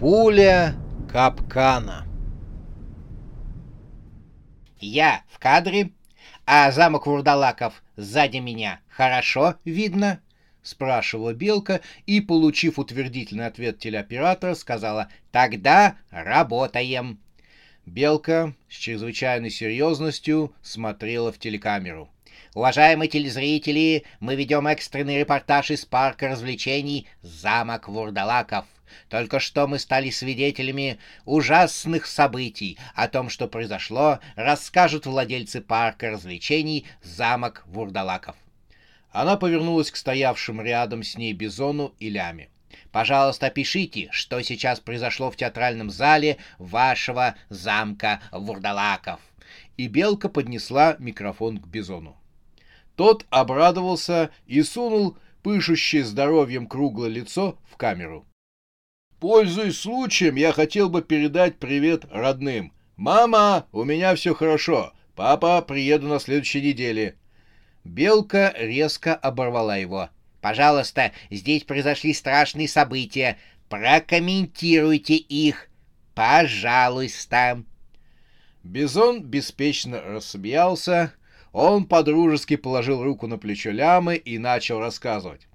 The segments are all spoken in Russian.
Пуля капкана. Я в кадре, а замок Вурдалаков сзади меня хорошо видно? Спрашивала Белка и, получив утвердительный ответ телеоператора, сказала «Тогда работаем». Белка с чрезвычайной серьезностью смотрела в телекамеру. Уважаемые телезрители, мы ведем экстренный репортаж из парка развлечений «Замок Вурдалаков». Только что мы стали свидетелями ужасных событий. О том, что произошло, расскажут владельцы парка развлечений «Замок Вурдалаков». Она повернулась к стоявшим рядом с ней Бизону и Ляме. Пожалуйста, пишите, что сейчас произошло в театральном зале вашего замка Вурдалаков. И Белка поднесла микрофон к Бизону. Тот обрадовался и сунул пышущее здоровьем круглое лицо в камеру. Пользуясь случаем, я хотел бы передать привет родным. Мама, у меня все хорошо. Папа, приеду на следующей неделе. Белка резко оборвала его. Пожалуйста, здесь произошли страшные события. Прокомментируйте их. Пожалуйста. Бизон беспечно рассмеялся. Он подружески положил руку на плечо лямы и начал рассказывать.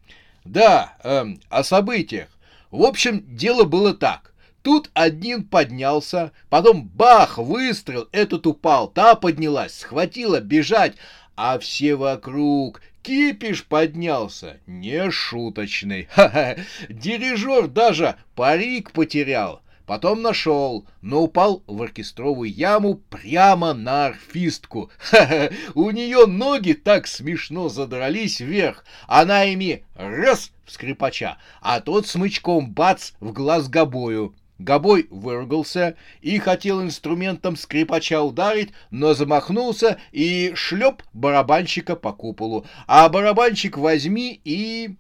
Да, эм, о событиях. В общем, дело было так. Тут один поднялся, потом бах, выстрел, этот упал, та поднялась, схватила бежать, а все вокруг Кипиш поднялся, не шуточный. Ха-ха. Дирижер даже парик потерял. Потом нашел, но упал в оркестровую яму прямо на арфистку. Ха-ха. У нее ноги так смешно задрались вверх. Она ими раз в скрипача, а тот смычком бац в глаз гобою. Гобой выругался и хотел инструментом скрипача ударить, но замахнулся и шлеп барабанщика по куполу. А барабанщик возьми и...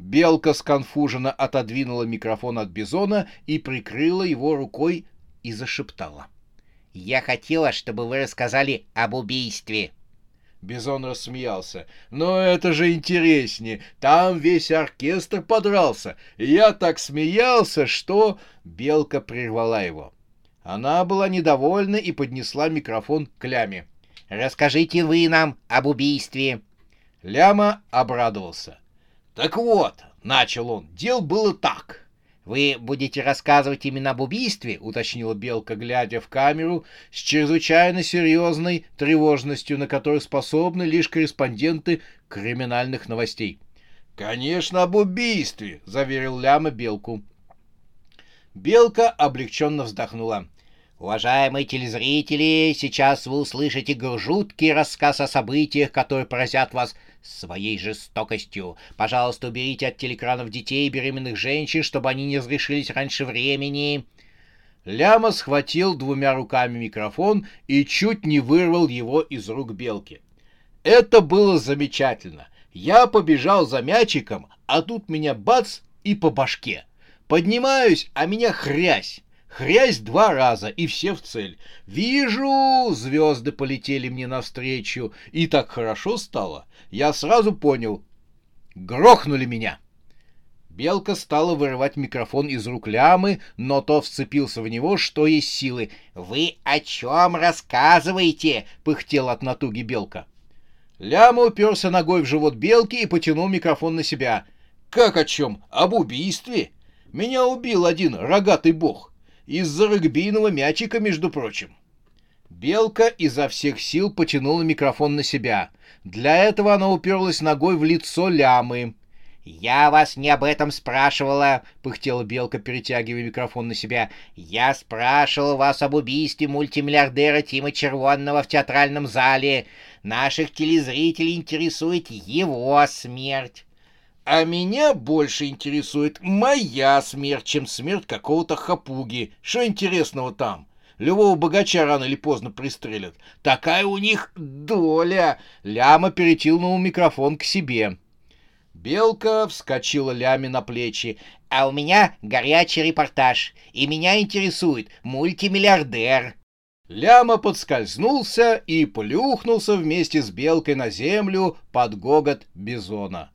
Белка сконфуженно отодвинула микрофон от Бизона и прикрыла его рукой и зашептала. «Я хотела, чтобы вы рассказали об убийстве». Бизон рассмеялся. «Но это же интереснее. Там весь оркестр подрался. Я так смеялся, что...» Белка прервала его. Она была недовольна и поднесла микрофон к Ляме. «Расскажите вы нам об убийстве». Ляма обрадовался. «Так вот», — начал он, — «дел было так». «Вы будете рассказывать именно об убийстве?» — уточнила Белка, глядя в камеру с чрезвычайно серьезной тревожностью, на которую способны лишь корреспонденты криминальных новостей. «Конечно, об убийстве!» — заверил Ляма Белку. Белка облегченно вздохнула. Уважаемые телезрители, сейчас вы услышите жуткий рассказ о событиях, которые поразят вас своей жестокостью. Пожалуйста, уберите от телекранов детей и беременных женщин, чтобы они не разрешились раньше времени. Ляма схватил двумя руками микрофон и чуть не вырвал его из рук белки. Это было замечательно. Я побежал за мячиком, а тут меня бац и по башке. Поднимаюсь, а меня хрясь. Хрясь два раза, и все в цель. Вижу, звезды полетели мне навстречу, и так хорошо стало. Я сразу понял. Грохнули меня. Белка стала вырывать микрофон из рук лямы, но то вцепился в него, что есть силы. «Вы о чем рассказываете?» — пыхтел от натуги Белка. Ляма уперся ногой в живот Белки и потянул микрофон на себя. «Как о чем? Об убийстве? Меня убил один рогатый бог из-за регбийного мячика, между прочим. Белка изо всех сил потянула микрофон на себя. Для этого она уперлась ногой в лицо лямы. «Я вас не об этом спрашивала», — пыхтела Белка, перетягивая микрофон на себя. «Я спрашивала вас об убийстве мультимиллиардера Тима Червонного в театральном зале. Наших телезрителей интересует его смерть». «А меня больше интересует моя смерть, чем смерть какого-то хапуги. Что интересного там?» Любого богача рано или поздно пристрелят. Такая у них доля. Ляма перетянул микрофон к себе. Белка вскочила ляме на плечи. «А у меня горячий репортаж, и меня интересует мультимиллиардер». Ляма подскользнулся и плюхнулся вместе с белкой на землю под гогот бизона.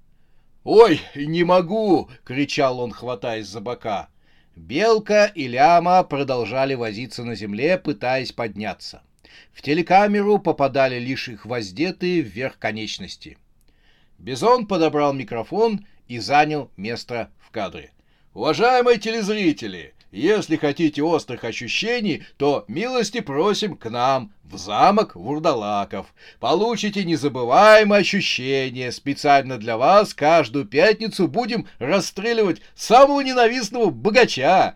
«Ой, не могу!» — кричал он, хватаясь за бока. Белка и Ляма продолжали возиться на земле, пытаясь подняться. В телекамеру попадали лишь их воздетые вверх конечности — Бизон подобрал микрофон и занял место в кадре. Уважаемые телезрители, если хотите острых ощущений, то милости просим к нам в замок Вурдалаков. Получите незабываемые ощущения. Специально для вас каждую пятницу будем расстреливать самого ненавистного богача.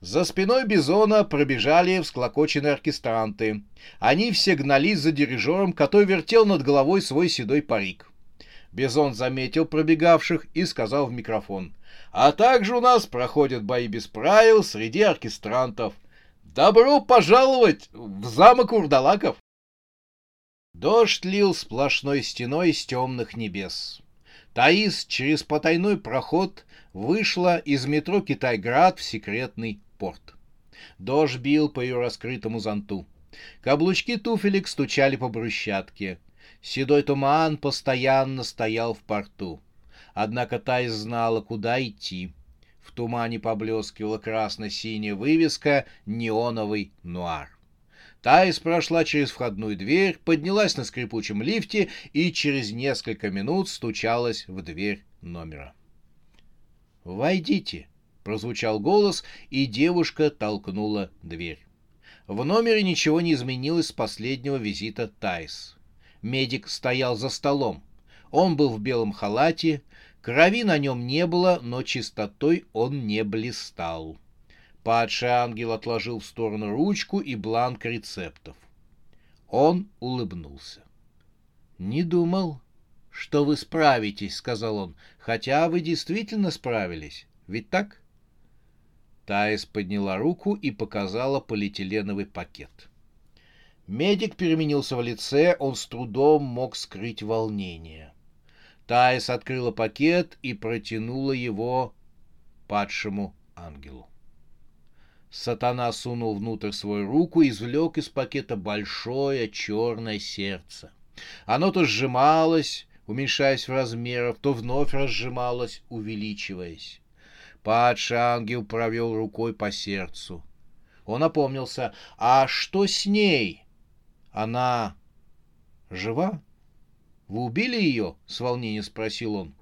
За спиной Бизона пробежали всклокоченные оркестранты. Они все гнались за дирижером, который вертел над головой свой седой парик. Бизон заметил пробегавших и сказал в микрофон. А также у нас проходят бои без правил среди оркестрантов. Добро пожаловать в замок Урдалаков! Дождь лил сплошной стеной из темных небес. Таис через потайной проход вышла из метро Китайград в секретный порт. Дождь бил по ее раскрытому зонту. Каблучки туфелек стучали по брусчатке. Седой туман постоянно стоял в порту. Однако Тайс знала, куда идти. В тумане поблескивала красно-синяя вывеска «Неоновый нуар». Тайс прошла через входную дверь, поднялась на скрипучем лифте и через несколько минут стучалась в дверь номера. «Войдите», — прозвучал голос, и девушка толкнула дверь. В номере ничего не изменилось с последнего визита Тайс. Медик стоял за столом. Он был в белом халате, крови на нем не было, но чистотой он не блистал. Падший ангел отложил в сторону ручку и бланк рецептов. Он улыбнулся. «Не думал, что вы справитесь», — сказал он, — «хотя вы действительно справились. Ведь так?» Таис подняла руку и показала полиэтиленовый пакет. Медик переменился в лице, он с трудом мог скрыть волнение. Таис открыла пакет и протянула его падшему ангелу. Сатана сунул внутрь свою руку и извлек из пакета большое черное сердце. Оно то сжималось, уменьшаясь в размерах, то вновь разжималось, увеличиваясь. Падший ангел провел рукой по сердцу. Он опомнился. «А что с ней?» Она жива? Вы убили ее? С волнением спросил он.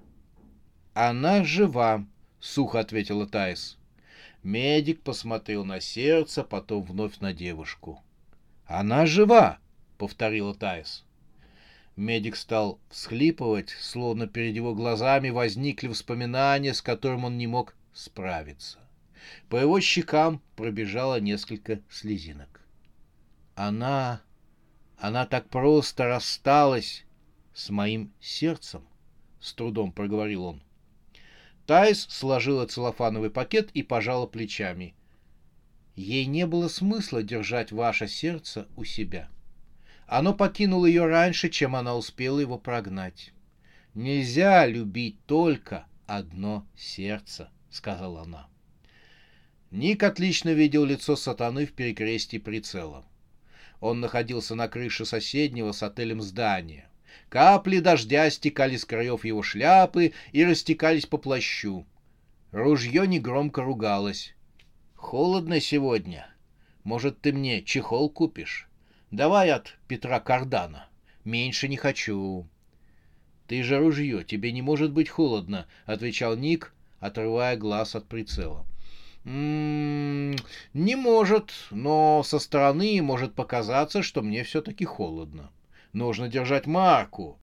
Она жива, сухо ответила Тайс. Медик посмотрел на сердце, потом вновь на девушку. Она жива, повторила Тайс. Медик стал всхлипывать, словно перед его глазами возникли воспоминания, с которым он не мог справиться. По его щекам пробежало несколько слезинок. Она она так просто рассталась с моим сердцем, с трудом проговорил он. Тайс сложила целлофановый пакет и пожала плечами. Ей не было смысла держать ваше сердце у себя. Оно покинуло ее раньше, чем она успела его прогнать. Нельзя любить только одно сердце, сказала она. Ник отлично видел лицо сатаны в перекрестии прицела. Он находился на крыше соседнего с отелем здания. Капли дождя стекали с краев его шляпы и растекались по плащу. Ружье негромко ругалось. «Холодно сегодня. Может, ты мне чехол купишь? Давай от Петра Кардана. Меньше не хочу». «Ты же ружье, тебе не может быть холодно», — отвечал Ник, отрывая глаз от прицела. М-м, не может, но со стороны может показаться, что мне все-таки холодно. Нужно держать марку.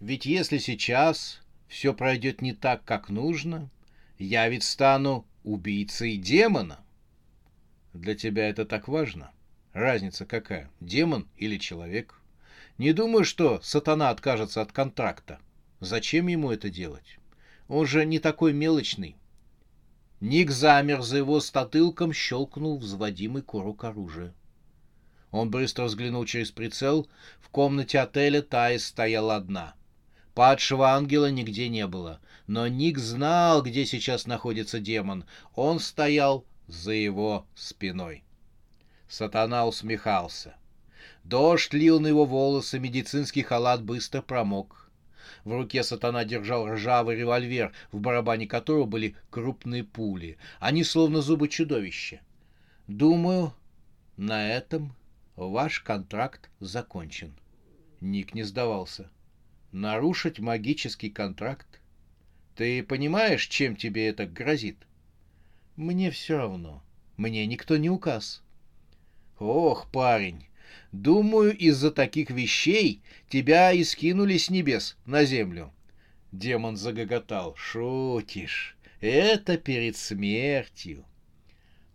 Ведь если сейчас все пройдет не так, как нужно, я ведь стану убийцей демона. Для тебя это так важно? Разница какая, демон или человек? Не думаю, что сатана откажется от контракта. Зачем ему это делать? Он же не такой мелочный. Ник замер за его статылком, щелкнул взводимый курок оружия. Он быстро взглянул через прицел. В комнате отеля Таис стояла одна. Падшего ангела нигде не было. Но Ник знал, где сейчас находится демон. Он стоял за его спиной. Сатана усмехался. Дождь лил на его волосы, медицинский халат быстро промок. В руке сатана держал ржавый револьвер, в барабане которого были крупные пули. Они словно зубы чудовища. Думаю, на этом ваш контракт закончен. Ник не сдавался. Нарушить магический контракт? Ты понимаешь, чем тебе это грозит? Мне все равно. Мне никто не указ. Ох, парень, думаю, из-за таких вещей тебя и скинули с небес на землю. Демон загоготал. Шутишь? Это перед смертью.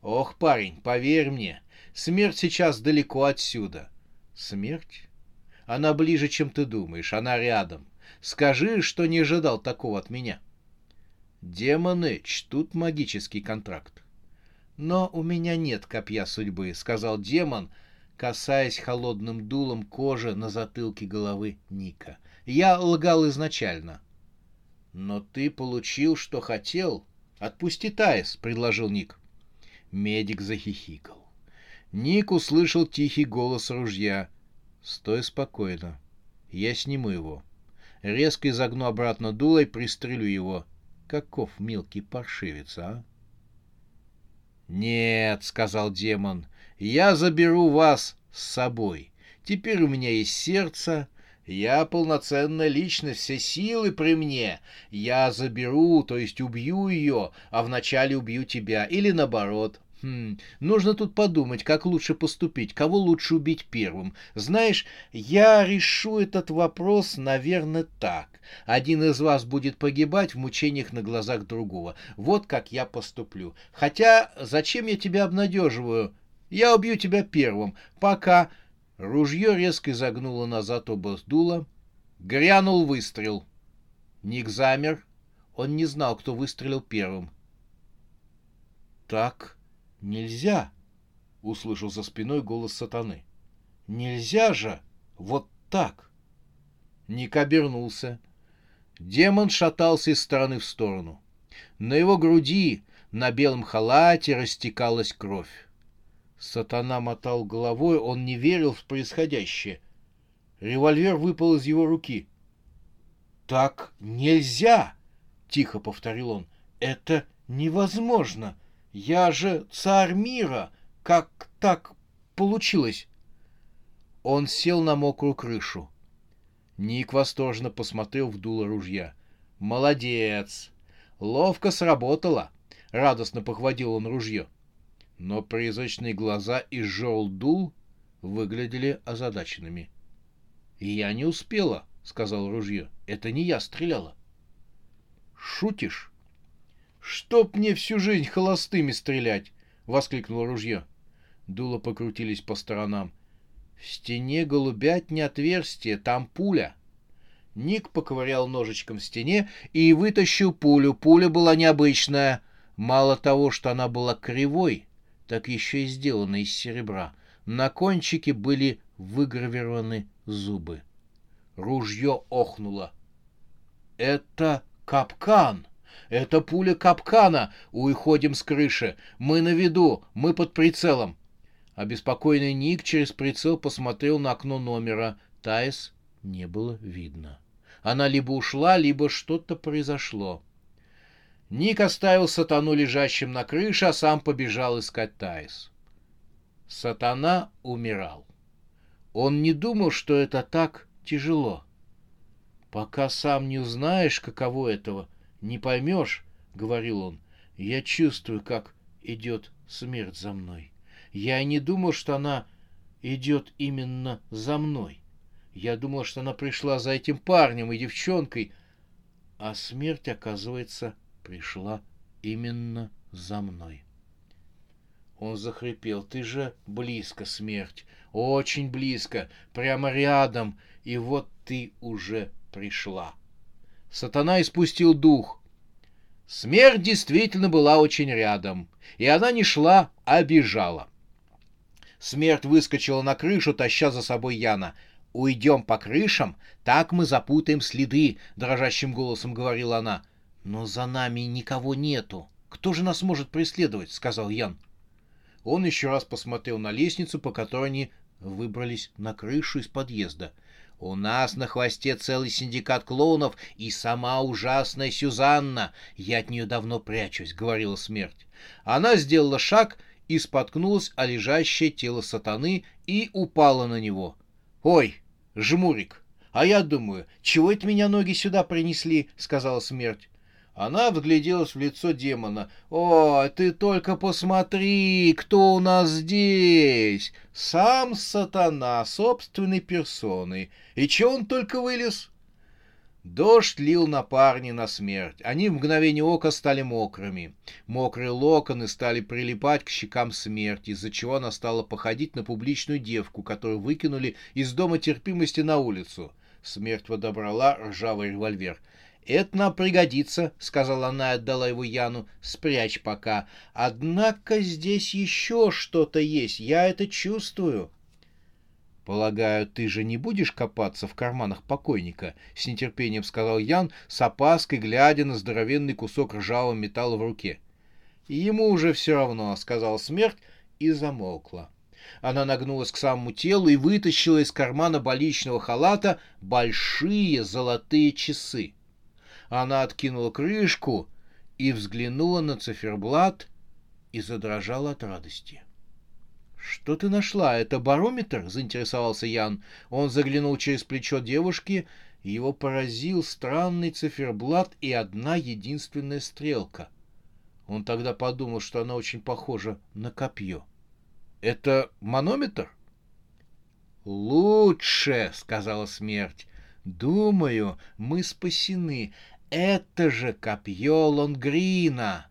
Ох, парень, поверь мне, смерть сейчас далеко отсюда. Смерть? Она ближе, чем ты думаешь, она рядом. Скажи, что не ожидал такого от меня. Демоны чтут магический контракт. «Но у меня нет копья судьбы», — сказал демон, касаясь холодным дулом кожи на затылке головы Ника. «Я лгал изначально». «Но ты получил, что хотел. Отпусти Таис», — предложил Ник. Медик захихикал. Ник услышал тихий голос ружья. «Стой спокойно. Я сниму его. Резко изогну обратно дуло и пристрелю его. Каков мелкий паршивец, а?» «Нет», — сказал демон, — «я заберу вас с собой. Теперь у меня есть сердце, я полноценная личность, все силы при мне. Я заберу, то есть убью ее, а вначале убью тебя, или наоборот. Хм, нужно тут подумать, как лучше поступить, кого лучше убить первым. Знаешь, я решу этот вопрос, наверное, так. Один из вас будет погибать в мучениях на глазах другого. Вот как я поступлю. Хотя, зачем я тебя обнадеживаю? Я убью тебя первым, пока... Ружье резко изогнуло назад оба дула. Грянул выстрел. Ник замер. Он не знал, кто выстрелил первым. «Так нельзя!» — услышал за спиной голос сатаны. «Нельзя же! Вот так!» Ник обернулся. Демон шатался из стороны в сторону. На его груди, на белом халате, растекалась кровь. Сатана мотал головой, он не верил в происходящее. Револьвер выпал из его руки. «Так нельзя!» — тихо повторил он. «Это невозможно! Я же царь мира! Как так получилось?» Он сел на мокрую крышу. Ник восторженно посмотрел в дуло ружья. «Молодец! Ловко сработало!» — радостно похвалил он ружье. Но призрачные глаза из жел дул выглядели озадаченными. «Я не успела», — сказал ружье. «Это не я стреляла». «Шутишь?» «Чтоб мне всю жизнь холостыми стрелять!» — воскликнуло ружье. Дула покрутились по сторонам. В стене голубятни отверстие, там пуля. Ник поковырял ножичком в стене и вытащил пулю. Пуля была необычная. Мало того, что она была кривой, так еще и сделана из серебра. На кончике были выгравированы зубы. Ружье охнуло. «Это капкан! Это пуля капкана! Уходим с крыши! Мы на виду! Мы под прицелом! Обеспокоенный Ник через прицел посмотрел на окно номера. Таис не было видно. Она либо ушла, либо что-то произошло. Ник оставил сатану лежащим на крыше, а сам побежал искать Таис. Сатана умирал. Он не думал, что это так тяжело. «Пока сам не узнаешь, каково этого, не поймешь», — говорил он, — «я чувствую, как идет смерть за мной». Я и не думал, что она идет именно за мной. Я думал, что она пришла за этим парнем и девчонкой. А смерть, оказывается, пришла именно за мной. Он захрипел. Ты же близко, смерть. Очень близко. Прямо рядом. И вот ты уже пришла. Сатана испустил дух. Смерть действительно была очень рядом. И она не шла, а бежала. Смерть выскочила на крышу, таща за собой Яна. «Уйдем по крышам, так мы запутаем следы», — дрожащим голосом говорила она. «Но за нами никого нету. Кто же нас может преследовать?» — сказал Ян. Он еще раз посмотрел на лестницу, по которой они выбрались на крышу из подъезда. «У нас на хвосте целый синдикат клоунов и сама ужасная Сюзанна. Я от нее давно прячусь», — говорила смерть. Она сделала шаг и споткнулась о лежащее тело сатаны и упала на него. «Ой, жмурик, а я думаю, чего это меня ноги сюда принесли?» — сказала смерть. Она вгляделась в лицо демона. «О, ты только посмотри, кто у нас здесь! Сам сатана, собственной персоной. И че он только вылез?» Дождь лил на парня на смерть. Они в мгновение ока стали мокрыми. Мокрые локоны стали прилипать к щекам смерти, из-за чего она стала походить на публичную девку, которую выкинули из дома терпимости на улицу. Смерть подобрала ржавый револьвер. «Это нам пригодится», — сказала она и отдала его Яну. «Спрячь пока. Однако здесь еще что-то есть, я это чувствую». «Полагаю, ты же не будешь копаться в карманах покойника?» — с нетерпением сказал Ян, с опаской глядя на здоровенный кусок ржавого металла в руке. «Ему уже все равно», — сказала смерть и замолкла. Она нагнулась к самому телу и вытащила из кармана больничного халата большие золотые часы. Она откинула крышку и взглянула на циферблат и задрожала от радости. «Что ты нашла? Это барометр?» — заинтересовался Ян. Он заглянул через плечо девушки, его поразил странный циферблат и одна единственная стрелка. Он тогда подумал, что она очень похожа на копье. «Это манометр?» «Лучше», — сказала смерть. «Думаю, мы спасены. Это же копье Лонгрина,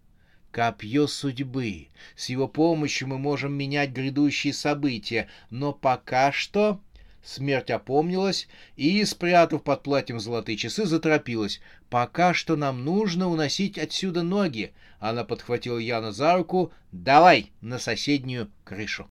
копье судьбы. С его помощью мы можем менять грядущие события, но пока что... Смерть опомнилась и, спрятав под платьем золотые часы, заторопилась. «Пока что нам нужно уносить отсюда ноги». Она подхватила Яна за руку. «Давай на соседнюю крышу».